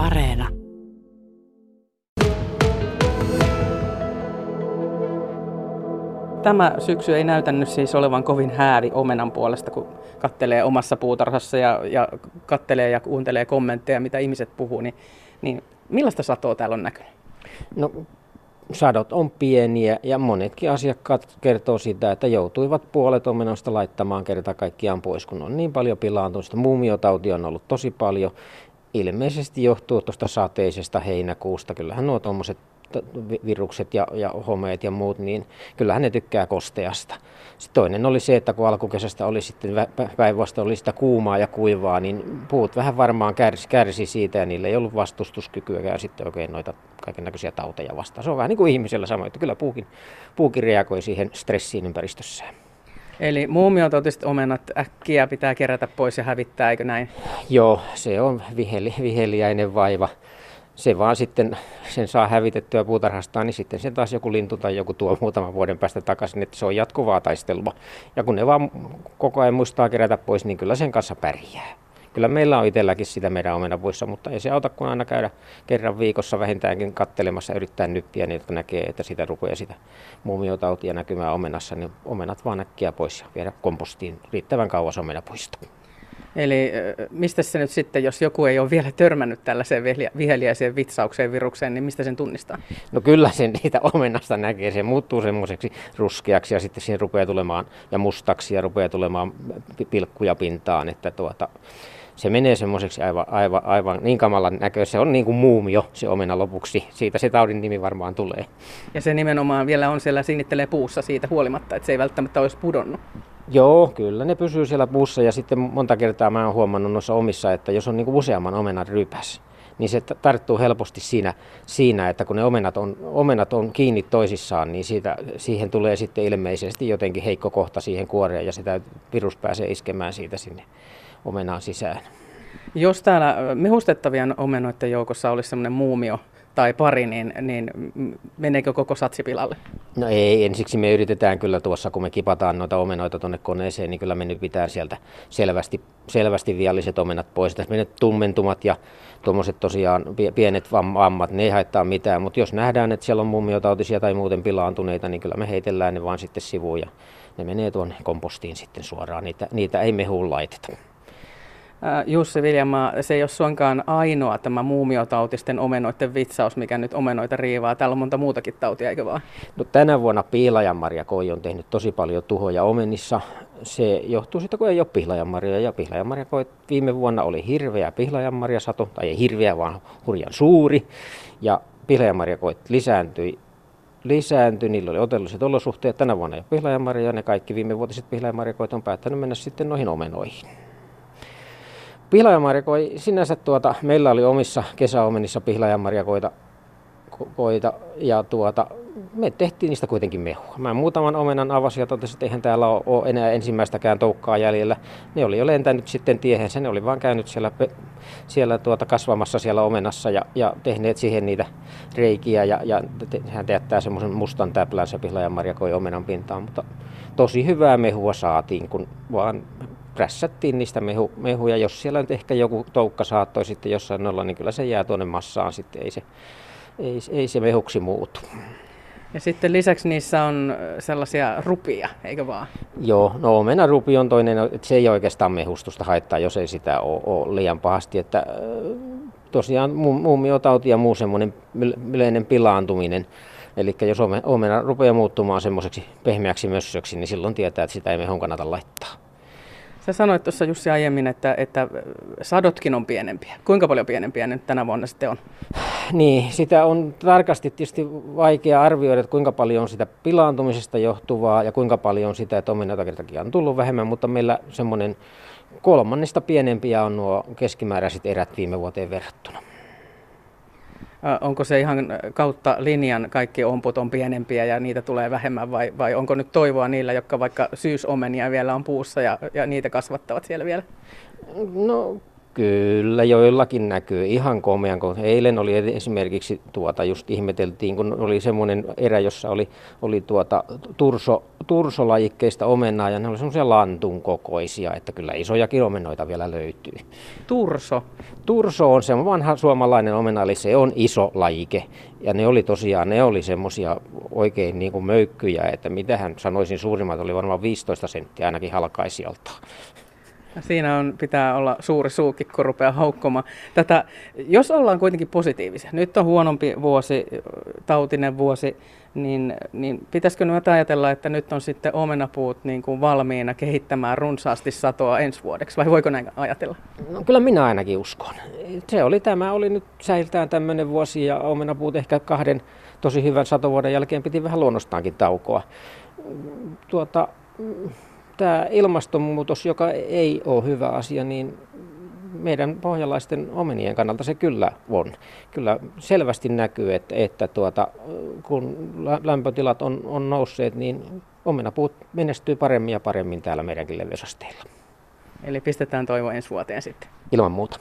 Areena. Tämä syksy ei näytänyt siis olevan kovin häävi omenan puolesta, kun kattelee omassa puutarhassa ja, ja kattelee ja kuuntelee kommentteja, mitä ihmiset puhuu. Niin, niin millaista satoa täällä on näkynyt? No sadot on pieniä ja monetkin asiakkaat kertoo sitä, että joutuivat puolet omenoista laittamaan kerta kaikkiaan pois, kun on niin paljon pilaantunut. Muumiotautia on ollut tosi paljon. Ilmeisesti johtuu tuosta sateisesta heinäkuusta. Kyllähän nuo tuommoiset virukset ja, ja homeet ja muut, niin kyllähän ne tykkää kosteasta. Sitten toinen oli se, että kun alkukesästä oli sitten päinvastoin oli sitä kuumaa ja kuivaa, niin puut vähän varmaan kärsi, kärsi siitä ja niillä ei ollut vastustuskykyä sitten oikein noita kaiken näköisiä tauteja vastaan. Se on vähän niin kuin ihmisellä sama, että kyllä puukin, puukin reagoi siihen stressiin ympäristössään. Eli muumiotautiset omenat äkkiä pitää kerätä pois ja hävittää, eikö näin? Joo, se on viheli, viheliäinen vaiva se vaan sitten sen saa hävitettyä puutarhastaan, niin sitten sen taas joku lintu tai joku tuo muutaman vuoden päästä takaisin, että se on jatkuvaa taistelua. Ja kun ne vaan koko ajan muistaa kerätä pois, niin kyllä sen kanssa pärjää. Kyllä meillä on itselläkin sitä meidän omenapuissa, mutta ei se auta kun aina käydä kerran viikossa vähintäänkin kattelemassa, yrittää nyppiä, niin jotka näkee, että sitä rupeaa sitä muumiotautia näkymään omenassa, niin omenat vaan näkkiä pois ja viedä kompostiin riittävän kauas omenapuista. Eli mistä se nyt sitten, jos joku ei ole vielä törmännyt tällaiseen viheliäiseen vitsaukseen virukseen, niin mistä sen tunnistaa? No kyllä sen niitä omenasta näkee. Se muuttuu semmoiseksi ruskeaksi ja sitten siihen rupeaa tulemaan ja mustaksi ja rupeaa tulemaan pilkkuja pintaan, että tuota, se menee semmoiseksi aivan, aivan, aivan niin kamalan näköistä. Se on niin kuin muumio se omena lopuksi. Siitä se taudin nimi varmaan tulee. Ja se nimenomaan vielä on siellä sinnittelee puussa siitä huolimatta, että se ei välttämättä olisi pudonnut. Joo, kyllä ne pysyy siellä puussa ja sitten monta kertaa mä oon huomannut noissa omissa, että jos on niin kuin useamman omenan rypäs, niin se tarttuu helposti siinä, siinä että kun ne omenat on, omenat on kiinni toisissaan, niin siitä, siihen tulee sitten ilmeisesti jotenkin heikko kohta siihen kuoreen ja sitä virus pääsee iskemään siitä sinne omenaan sisään. Jos täällä mehustettavien omenoiden joukossa olisi semmoinen muumio, tai pari, niin, niin meneekö koko satsi pilalle? No ei, ensiksi me yritetään kyllä tuossa, kun me kipataan noita omenoita tuonne koneeseen, niin kyllä me nyt pitää sieltä selvästi, selvästi vialliset omenat pois. Tässä menet tummentumat ja tuommoiset tosiaan pienet vammat, ne ei haittaa mitään, mutta jos nähdään, että siellä on mummiotautisia tai muuten pilaantuneita, niin kyllä me heitellään ne vaan sitten sivuun ja ne menee tuonne kompostiin sitten suoraan, niitä, niitä ei mehuun laiteta. Jussi Viljamaa, se ei ole suinkaan ainoa tämä muumiotautisten omenoiden vitsaus, mikä nyt omenoita riivaa. Täällä on monta muutakin tautia, eikö vaan? No, tänä vuonna pihlajanmarja koi on tehnyt tosi paljon tuhoja omenissa. Se johtuu siitä, kun ei ole pihlajanmarjoja. Ja pihlajanmarjakoi viime vuonna oli hirveä pihlajanmarjasato, tai ei hirveä, vaan hurjan suuri. Ja pihlajanmarjakoit lisääntyi lisääntyi, niillä oli otelliset olosuhteet. Tänä vuonna ei ole pihlajanmarjoja, ne kaikki viimevuotiset pihlajanmarjakoit on päättänyt mennä sitten noihin omenoihin. Pihlajanmarjakoi sinänsä tuota, meillä oli omissa kesäomenissa pihlajanmarjakoita koita, ja tuota, me tehtiin niistä kuitenkin mehua. Mä muutaman omenan avasin ja totesin, että eihän täällä ole enää ensimmäistäkään toukkaa jäljellä. Ne oli jo lentänyt sitten tiehensä, ne oli vaan käynyt siellä, siellä tuota kasvamassa siellä omenassa ja, ja tehneet siihen niitä reikiä ja, ja hän jättää semmoisen mustan täplän se pihlajanmarjakoi omenan pintaan, mutta tosi hyvää mehua saatiin, kun vaan prässättiin niistä mehu, mehuja. Jos siellä nyt ehkä joku toukka saattoi sitten jossain olla, niin kyllä se jää tuonne massaan sitten, ei se, ei, ei se mehuksi muutu. Ja sitten lisäksi niissä on sellaisia rupia, eikö vaan? Joo, no omena rupi on toinen, että se ei oikeastaan mehustusta haittaa, jos ei sitä ole, ole liian pahasti. Että, tosiaan muumiotauti ja muu semmoinen yleinen pilaantuminen, Eli jos omena rupeaa muuttumaan semmoiseksi pehmeäksi mössöksi, niin silloin tietää, että sitä ei mehun kannata laittaa. Sä sanoit tuossa Jussi aiemmin, että, että sadotkin on pienempiä. Kuinka paljon pienempiä nyt tänä vuonna sitten on? Niin, sitä on tarkasti tietysti vaikea arvioida, että kuinka paljon on sitä pilaantumisesta johtuvaa ja kuinka paljon on sitä, että omenata on tullut vähemmän, mutta meillä semmoinen kolmannesta pienempiä on nuo keskimääräiset erät viime vuoteen verrattuna. Onko se ihan kautta linjan kaikki omput on pienempiä ja niitä tulee vähemmän vai, vai onko nyt toivoa niillä, jotka vaikka syysomenia vielä on puussa ja, ja niitä kasvattavat siellä vielä? No Kyllä, joillakin näkyy ihan komean. Eilen oli esimerkiksi, tuota, just ihmeteltiin, kun oli semmoinen erä, jossa oli, oli tuota, turso, tursolajikkeista omenaa ja ne oli semmoisia lantun kokoisia, että kyllä isojakin omenoita vielä löytyy. Turso? Turso on se vanha suomalainen omena, eli se on iso lajike. Ja ne oli tosiaan, ne oli semmoisia oikein niin kuin möykkyjä, että mitähän sanoisin suurimmat oli varmaan 15 senttiä ainakin halkaisijalta. Siinä on, pitää olla suuri suukki, kun rupeaa haukkomaan. Tätä, jos ollaan kuitenkin positiivisia, nyt on huonompi vuosi, tautinen vuosi, niin, niin pitäisikö nyt ajatella, että nyt on sitten omenapuut niin kuin valmiina kehittämään runsaasti satoa ensi vuodeksi, vai voiko näin ajatella? No, kyllä minä ainakin uskon. Se oli tämä, oli nyt säiltään tämmöinen vuosi ja omenapuut ehkä kahden tosi hyvän satovuoden jälkeen piti vähän luonnostaankin taukoa. Tuota, tämä ilmastonmuutos, joka ei ole hyvä asia, niin meidän pohjalaisten omenien kannalta se kyllä on. Kyllä selvästi näkyy, että, että tuota, kun lämpötilat on, on nousseet, niin omenapuut menestyy paremmin ja paremmin täällä meidänkin leveysasteilla. Eli pistetään toivo ensi vuoteen sitten. Ilman muuta.